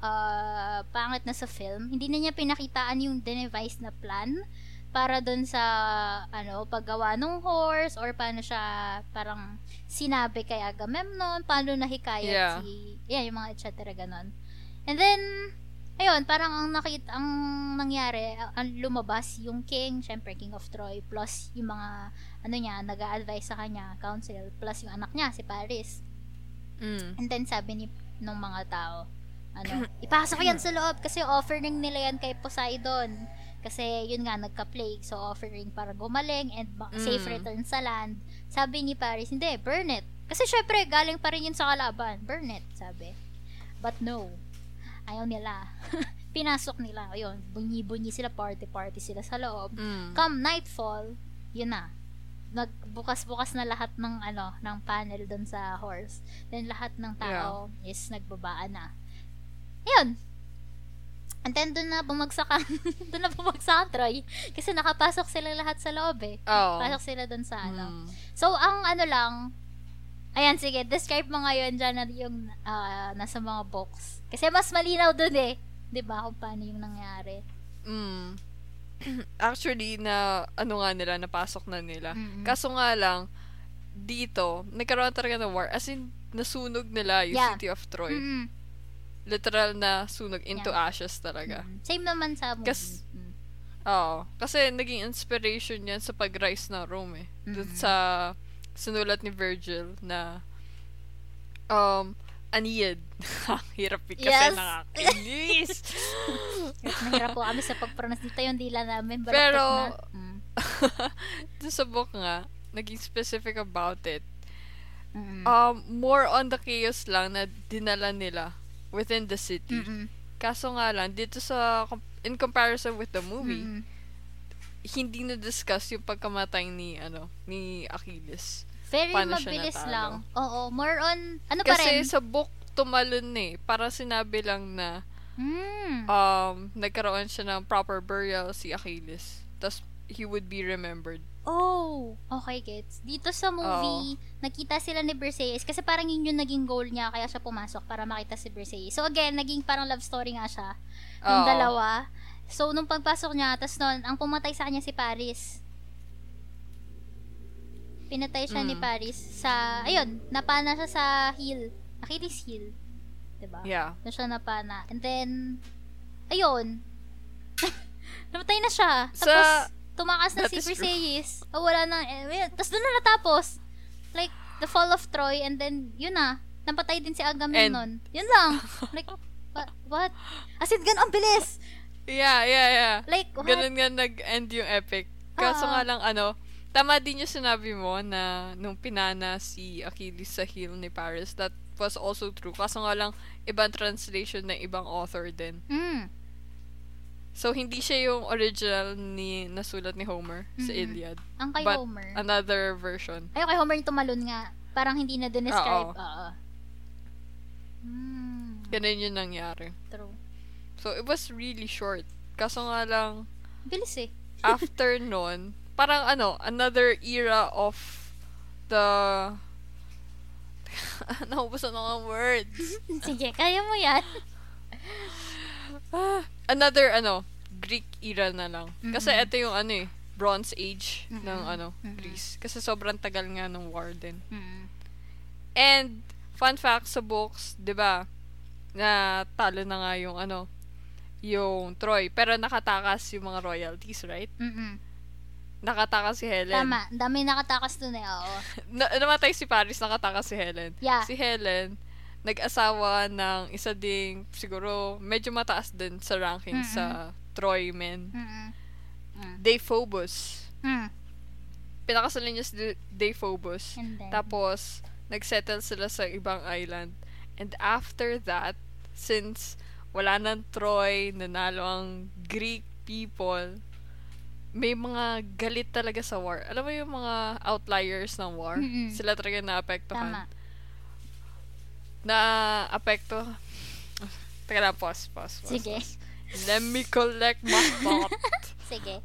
ah, pangit na sa film. Hindi na niya pinakitaan yung dinevise na plan para doon sa ano paggawa ng horse or paano siya parang sinabi kay Agamemnon paano nahikayat Yeah. si yeah yung mga etc ganon and then ayun parang ang nakita ang nangyari ang lumabas yung king syempre king of Troy plus yung mga ano niya nag-a-advise sa kanya council plus yung anak niya si Paris Mm. And then sabi ni nung mga tao, ano, ipasok yan sa loob kasi offering nila yan kay Poseidon. Kasi yun nga, nagka-plague. So, offering para gumaling and ma- Mm. safe return sa land. Sabi ni Paris, hindi, burn it. Kasi syempre, galing pa rin yun sa kalaban. Burn it, sabi. But no. Ayaw nila. Pinasok nila. Ayun, bunyi-bunyi sila, party-party sila sa loob. Mm. Come nightfall, yun na. Nagbukas-bukas na lahat ng ano, ng panel doon sa horse. Then lahat ng tao is nagbabaan na. Ayun. And then doon na bumagsak ang doon na bumagsak ang Troy kasi nakapasok sila lahat sa loob eh. Oo. Pasok sila doon sa ano. Mm. So ang ano lang Ayan, sige, describe mo ngayon dyan na yung ah, nasa mga box. Kasi mas malinaw doon eh. 'Di ba kung paano yung nangyari. Mm. Actually, na ano nga nila, napasok na nila. Mm-mm. Kaso nga lang, dito, nagkaroon talaga ng war. As in, nasunog nila yung Yeah. city of Troy. Mm-mm. Literal na sunog into Yeah. ashes talaga. Mm. Same naman sa movie. Kas- Mm. Oo. Kasi naging inspiration yan sa pag-rise ng Rome eh. Dun Mm. sa sinulat ni Virgil na um, Aeneid. Ang Hirap eh, kasi Yes. nakakainis. Hirap na hirap po kami sa pag-pronounce dito yung dila namin. Pero- na. Mm. Dun sa book nga, naging specific about it. Mm. Um, more on the chaos lang na dinala nila within the city. Mm-mm. Kaso nga lang, dito sa, in comparison with the movie, Mm-mm. hindi na-discuss yung pagkamatay ni, ano, ni Achilles. Very paano mabilis lang. Oo, more on, ano pa Kasi rin? sa book, tumalon eh. Para sinabi lang na, Mm. um, nagkaroon siya ng proper burial si Achilles. Tapos, he would be remembered. Oh, okay, gets. Dito sa movie, nakita sila ni Briseis kasi parang yun yung naging goal niya kaya siya pumasok para makita si Briseis. So again, naging parang love story nga siya. Yung Oo. dalawa. So, nung pagpasok niya, tas nun, ang pumatay sa kanya si Paris. Pinatay siya ni Mm. Paris sa, ayun, napana siya sa hill. Achilles hill. 'Di ba? Yeah. Doon siya napana. And then, ayun. Namatay na siya. Sa- Tapos, tumakas na si. Briseis. Oh, wala na. Eh, tapos doon na natapos. Like, the fall of Troy. And then, yun na. Napatay din si Agamemnon. Yun lang. Like, what? what? As in, ganun, ang bilis. Yeah, yeah, yeah. Like, what? Ganun nga nag-end yung epic. Kaso Oo. nga lang, ano, tama din yung sinabi mo na nung pinana si Achilles sa hill ni Paris, that was also true. Kaso nga lang, ibang translation ng ibang author din. Mm. So, hindi siya yung original ni nasulat ni Homer sa Mhm. Iliad. Ang kay But, Homer. Another version. Ay, kay Homer yung tumalon nga. Parang hindi na describe. Oo. Oo. Hmm. Ganun yung nangyari. True. So, it was really short. Kaso nga lang, Bilis eh. after nun, parang ano, another era of the... Naubusan na ng words. Sige, kaya mo yan. Ah, another, ano, Greek era na lang. Kasi Mhm. ito yung ano eh, Bronze Age ng Mhm. ano, Mhm. Greece. Kasi sobrang tagal nga ng war din. Mm. And, fun fact sa books, di ba, na talo na nga yung ano, yung Troy. Pero nakatakas yung mga royalties, right? Mm-mm. Nakatakas si Helen. Tama. Dami nakatakas dun eh. Oo. Na- namatay si Paris, nakatakas si Helen. Yeah. Si Helen, nag-asawa ng isa ding, siguro, medyo mataas din sa ranking Mm-mm. sa Troy men. Mm-mm. Mm. Deiphobus. Mm. Pinakasalan niya si De-. And then, Tapos, nagsettle sila sa ibang island. And after that, since wala nang Troy, nanalo ang Greek people, may mga galit talaga sa war. Alam mo yung mga outliers ng war? Mm-mm. Sila talaga naapektuhan. tama. Na apekto. Teka lang, pause, pause, pause. Sige. pause. Let me collect my thought. Sige.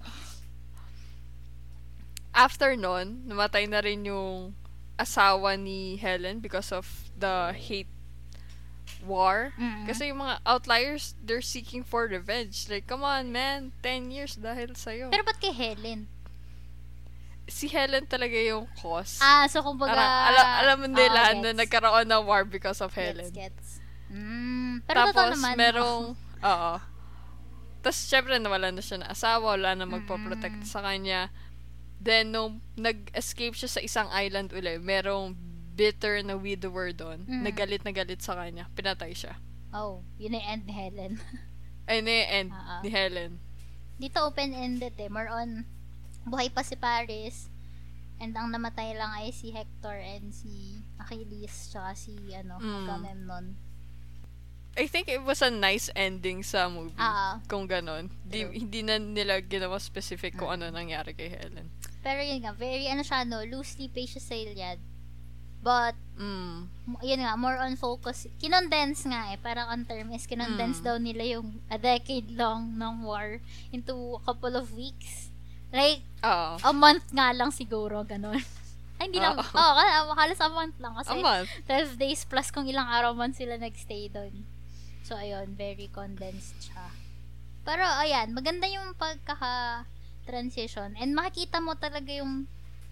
After nun, namatay na rin yung asawa ni Helen because of the hate war. Mm. Kasi yung mga outliers, they're seeking for revenge. Like, come on, man. 10 years dahil sa'yo. Pero ba't kay Helen? si Helen talaga yung cause. Ah, so kumbaga... Parang, alam, alam mo nila Oo, na nagkaroon ng war because of Helen. Gets, gets. Mm, pero Tapos, naman. merong, oo. Tapos, syempre, nawala na siya ng asawa, wala na magpaprotect Mm. sa kanya. Then, nung nag-escape siya sa isang island uli, merong bitter na widower doon, Mm. nagalit na galit sa kanya, pinatay siya. Oh, yun yung end ni Helen. Ay, yung end Oo. ni Helen. Dito open-ended eh. More on, buhay pa si Paris. And ang namatay lang ay si Hector and si Achilles, tsaka si, ano, Mm. Agamemnon. I think it was a nice ending sa movie. Ah. Kung ganon. Di, hindi na nila ginawa specific kung Mm. ano nangyari kay Helen. Pero yun nga, very, ano siya, no, loosely based siya sa Iliad. But, Mm. yun nga, more on focus. Kinondense nga eh. Parang ang term is, kinondense Mm. daw nila yung a decade long ng war into a couple of weeks. Like, Oo. a month nga lang siguro, ganun. Ay, hindi lang. Oo. Oo, oh, halos a month lang. Kasi, A month. 12 days plus kung ilang araw man sila nagstay doon. So, ayun, very condensed siya. Pero, ayan, maganda yung pagkaka-transition. And makikita mo talaga yung,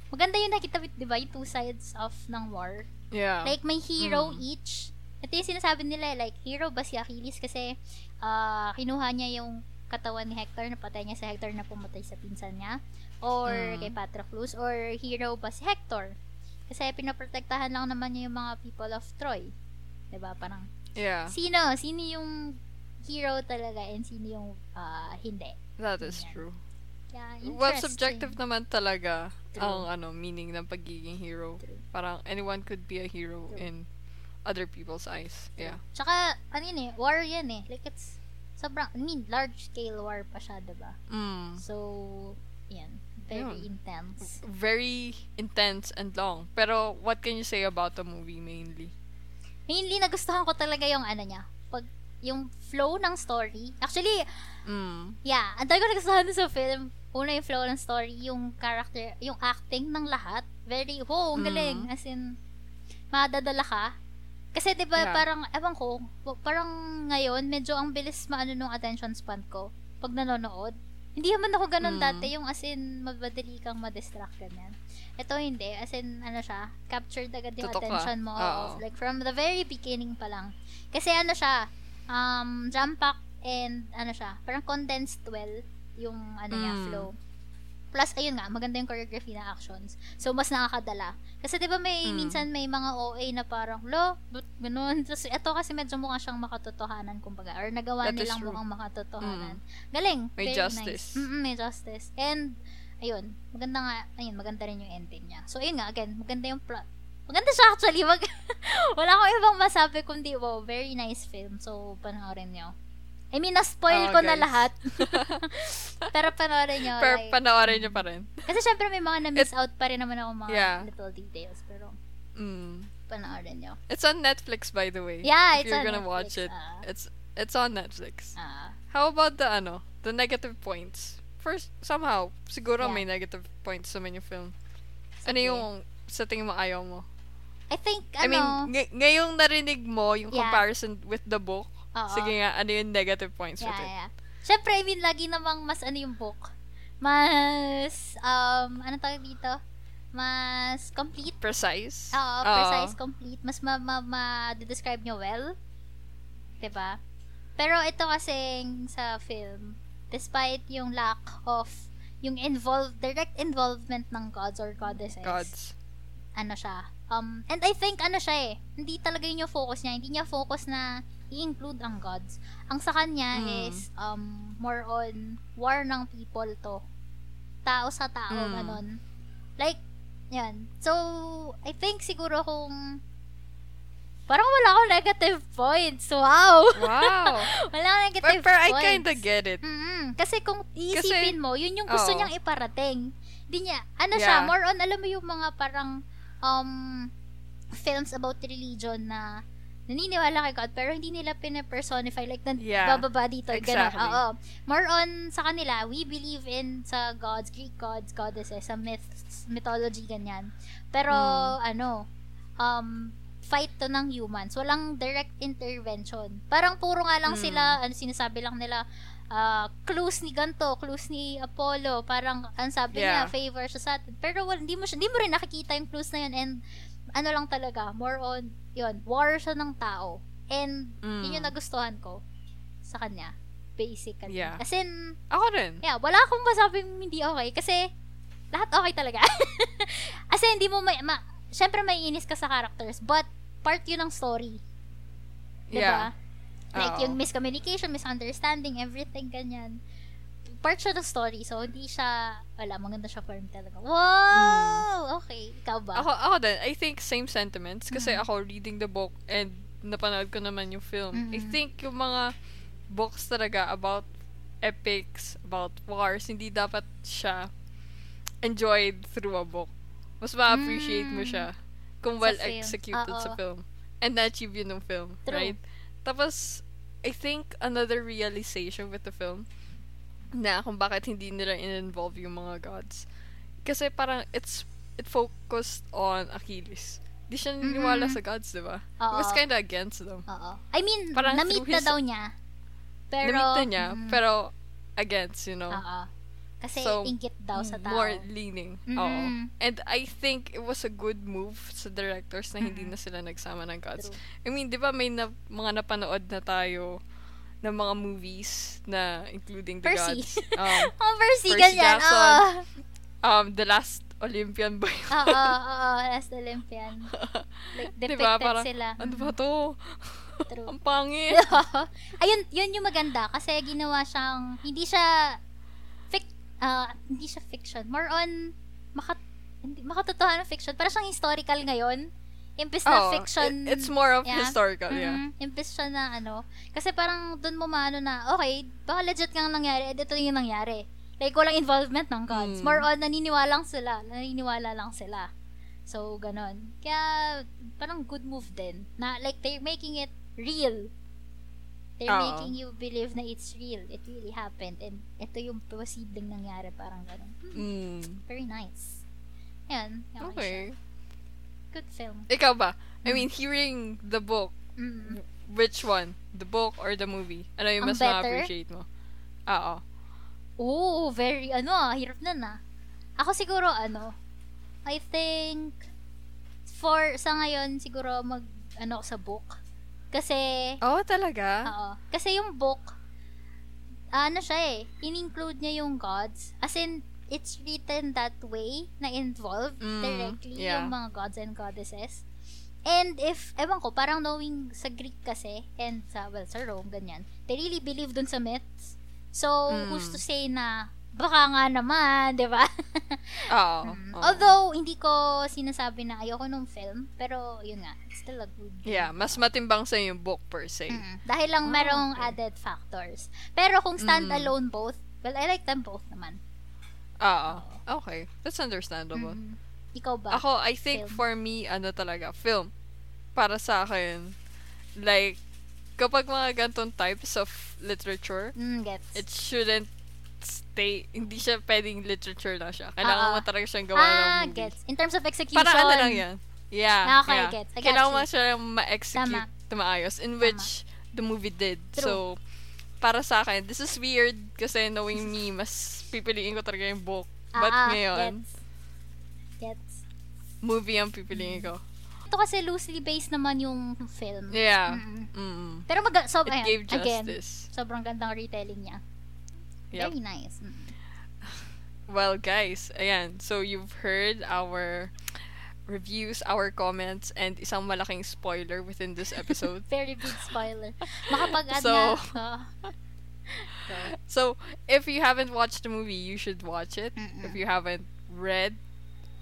maganda yung nakita, di ba, yung two sides of ng war. Yeah. Like, may hero Mm. each. Ito yung sinasabi nila, like, hero ba si Achilles? Kasi, ah, kinuha niya yung katawan ni Hector, napatay niya si Hector na pumatay sa pinsan niya. Or Mm. kay Patroclus. Or hero ba si Hector? Kasi pinaprotektahan lang naman niya yung mga people of Troy. 'Di ba Parang, yeah. sino? Sino yung hero talaga and sino yung ah, hindi? That is Ganyan. true. Yeah, Well, subjective naman talaga True. ang ano meaning ng pagiging hero. True. Parang anyone could be a hero True. in other people's eyes. Yeah. Tsaka, ano yun eh, war yan eh. Like, it's, sobrang, I mean, large scale war pa siya, 'di ba Mm. So, yan. Very Yun. intense. Very intense and long. Pero what can you say about the movie mainly? Mainly, nagustuhan ko talaga yung ano niya. Pag, yung flow ng story. Actually, Mm. yeah, ang dami ko nagustuhan sa film. Una yung flow ng story, yung character, yung acting ng lahat. Very, wow, ang galing. Mm. As in, madadala ka. Kasi 'di ba Yeah. parang ewan ko, parang ngayon medyo ang bilis maano nung attention span ko pag nanonood. Hindi naman ako ganun Mm. dati, yung as in mabadali kang ma-distract ganyan. Ito hindi, as in ano siya, captured agad yung Tutok ka. attention mo of like from the very beginning pa lang. Kasi ano siya, um jam pack and ano siya, parang condensed well yung ano niya Mm. flow. Plus, ayun nga, maganda yung choreography ng actions. So, mas nakakadala. Kasi, di ba, may, Mm. minsan may mga OA na parang, lo, but ganun. Tapos, ito kasi medyo mukha siyang makatotohanan, kumbaga. Or nagawa That nilang mukhang makatotohanan. Galing. May very justice. Nice. Mm-mm, may justice. And, ayun, maganda nga, ayun, maganda rin yung ending niya. So, ayun nga, again, maganda yung plot. Maganda siya actually. Mag- Wala akong ibang masabi kundi, wow, very nice film. So, panoorin niyo. I mean, na-spoil Oo, ko na guys. lahat. Pero panoorin nyo. Pero like, panoorin niyo pa rin. kasi syempre may mga na-miss out pa rin naman ako mga Yeah. little details. Pero Mm. panoorin nyo. It's on Netflix, by the way. Yeah, if it's you're on gonna Netflix, watch it, ah. it's it's on Netflix. Ah. How about the ano, the negative points? First, somehow, siguro Yeah. may negative points naman yung film. Ano Sige. yung sa tingin mo ayaw mo? I think, I mean, ano, ngay- ngayong narinig mo yung Yeah. comparison with the book, oo. sige nga, ano yung negative points Yeah, with it? yeah. Syempre, I mean, lagi namang mas ano yung book. Mas, um, ano tawag dito? Mas complete. Precise? Oo, precise, complete. Mas ma, ma, ma describe nyo well. ba? Pero ito kasing sa film, despite yung lack of yung involved direct involvement ng gods or goddesses. Gods. Ano siya? Um, and I think ano siya eh, hindi talaga yun yung focus niya. Hindi niya focus na i-include ang gods. Ang sa kanya Mm. is um more on war ng people to. Tao sa tao, Mm. ganon. Like, yan. So, I think siguro kung parang wala akong negative points. Wow! Wow! wala akong but, negative but I points. kinda get it. Mm-mm. Kasi kung iisipin mo, yun yung gusto Oo. niyang iparating. Hindi niya, ano siya, Yeah. more on, alam mo yung mga parang, um, films about religion na naniniwala kay God, pero hindi nila pinapersonify, like, nan, Yeah. bababa dito, ganun. Exactly. Oo. More on, sa kanila, we believe in sa gods, Greek gods, goddesses, sa myths, mythology, ganyan. Pero, Mm. ano, um, fight to ng humans. Walang direct intervention. Parang puro nga lang Mm. sila, ano, sinasabi lang nila, ah, clues ni ganto, clues ni Apollo, parang, ang sabi niya, Yeah. favor siya sa atin. Pero wala, hindi mo, siya, hindi mo rin nakikita yung clues na yun, and, ano lang talaga, more on, yun, war siya ng tao. And, Mm. yun yung nagustuhan ko sa kanya. Basically. Yeah. As in, Ako rin. Yeah, wala akong masabing hindi okay kasi lahat okay talaga. kasi hindi mo may, ma, syempre may inis ka sa characters, but part yun ng story. Yeah. Diba? Like Oo. yung miscommunication, misunderstanding, everything ganyan. Part siya ng story, so hindi siya, wala, maganda siya for me talaga. Wow! Okay, ikaw ba? Ako, ako din, I think same sentiments. Kasi Mhm. ako reading the book and napanood ko naman yung film. I Mhm. think yung mga books talaga about epics, about wars, hindi dapat siya enjoyed through a book. Mas ma-appreciate mo Mm. siya kung Sa well film. executed sa film. And na-achieve yun ng film, True. right? Tapos, I think another realization with the film na kung bakit hindi nila in-involve yung mga gods. Kasi parang it's it focused on Achilles. Di siya naniniwala Mhm. sa gods, di ba? Oo. It was kinda against them. Oo. I mean, Parang na-meet na his- daw niya. Pero, Na-meet na niya, mm, pero against, you know. oo. Kasi So, inggit daw sa tao. More leaning. Oo. Mm-mm. And I think it was a good move sa directors na hindi Mm-mm. na sila nagsama ng gods. True. I mean, di ba may na, mga napanood na tayo ng mga movies na including the Percy. gods. Um, Oh, Percy, Percy ganyan. Jackson. Oo. um, The Last Olympian ba yun? Oo, oo, last Olympian. Like, depicted Diba? Parang, sila. Ano ba to? True. Ang pangit. Ayun, yun yung maganda kasi ginawa siyang hindi siya fic ah, hindi siya fiction. More on makat hindi makatotohanan fiction. Para siyang historical ngayon. Imbes na Oo, fiction. it- it's more of yeah. historical, yeah. Mhm. Imbes siya na ano. Kasi parang doon mo maano na, okay, baka legit kang nangyari, ito yung nangyari. Like, walang involvement ng gods. Mm. More on, naniniwala lang sila. Naniniwala lang sila. So, ganon. Kaya, parang good move din. Na, like, they're making it real. They're Oo. making you believe na it's real. It really happened. And ito yung posibleng nangyari. Parang ganon. Hmm, Mm. Very nice. Yan. Okay. siya. Good film. Ikaw ba? I mean, hearing the book, Mm. which one? The book or the movie? Ano yung Ang mas better? ma-appreciate mo? Oo. Oo, very, ano ah, hirap na na. Ako siguro, ano, I think, for, sa ngayon, siguro mag, ano, sa book. Kasi, Oh, talaga? oo, kasi yung book, ano siya eh, in-include niya yung gods. As in, it's written that way, na involved Mm, directly yeah. yung mga gods and goddesses. And if, ewan ko, parang knowing sa Greek kasi, and sa, well, sa Rome, ganyan, they really believe dun sa myths. So, Mm. who's to say na baka nga naman, di ba? Oo. Mm. oo. Although, hindi ko sinasabi na ayoko nung film, pero yun nga, it's still a good Yeah, mas matimbang sa yung book per se. Mm. Dahil lang Oh, merong okay. added factors. Pero kung stand-alone both, well, I like them both naman. Oo. Okay. That's understandable. Mm. Ikaw ba? Ako, I think Film. for me, ano talaga, film. Para sa akin, like, kapag mga gantong types of literature, Mm, gets. it shouldn't stay, hindi siya pwedeng literature lang siya. Kailangan Oo. mo talaga siyang gawa ng ah, movie. gets. In terms of execution. Para ano lang yan. Yeah. Ah, okay, yeah. gets. I Kailangan mo siya ma-execute Tama. na maayos, in which the movie did. True. So, para sa akin, this is weird kasi knowing me, mas pipiliin ko talaga yung book. But Ah, ah, ngayon, Gets. Gets. movie ang pipiliin ko. Ito kasi loosely based naman yung film. Yeah. Mm-mm. Mm. Pero mag so, It ayan, gave again, justice. sobrang gandang retelling niya. Yep. Very nice. Mm. Well, guys, ayan. So, you've heard our reviews, our comments, and isang malaking spoiler within this episode. Very big spoiler. Makapag-add So- na. Oh. so, if you haven't watched the movie, you should watch it. Mm-mm. If you haven't read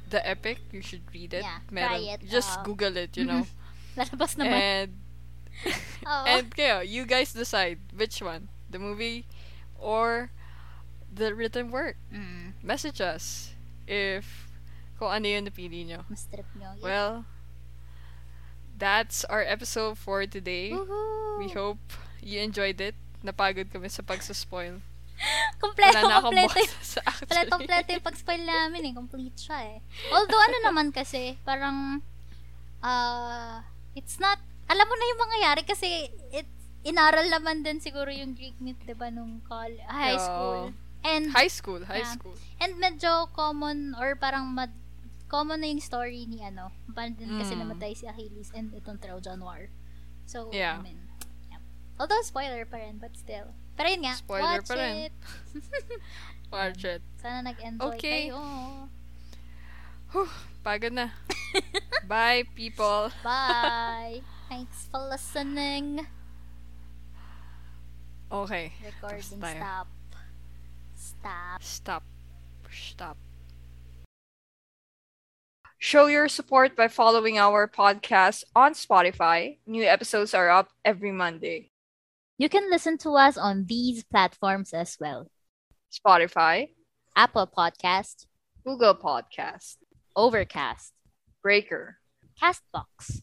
the epic, you should read it. Yeah, Meron- it, Just oo. Google it, you know. Lalabas naman. and Oo. and kayo, you guys decide which one, the movie or the written work. Mm, Message us if kung ano yung napili nyo. mas trip nyo. Yeah. Well, that's our episode for today. Woohoo! We hope you enjoyed it. Napagod kami sa pagsaspoil. Kompleto, Wala na akong kompleto. boses Kompleto, actually. kompleto yung pag-spoil namin eh. Complete siya eh. Although, ano naman kasi, parang, uh, it's not, alam mo na yung mangyayari kasi, it, inaral naman din siguro yung Greek myth, di ba, nung col- high Oo. school. And, High school, high Yeah. school. and medyo common, or parang mad, common na yung story ni, ano, paano din kasi Mm. namatay si Achilles and itong Trojan War. So, Yeah. I mean. Although, spoiler pa rin, but still. Pero yun nga, Spoiler watch pa rin. it. Watch it. Sana nag-enjoy Okay. kayo. Whew, pagod na. Bye, people. Bye. Thanks for listening. Okay. Recording stop. Stop. Stop. Stop. Show your support by following our podcast on Spotify. New episodes are up every Monday. You can listen to us on these platforms as well Spotify, Apple Podcast, Google Podcast, Overcast, Breaker, Castbox,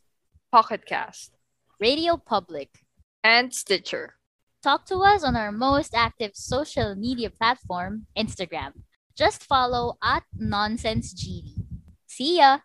Pocket Cast, Radio Public. and Stitcher. Talk to us on our most active social media platform, Instagram. Just follow at NonsenseGD. See ya!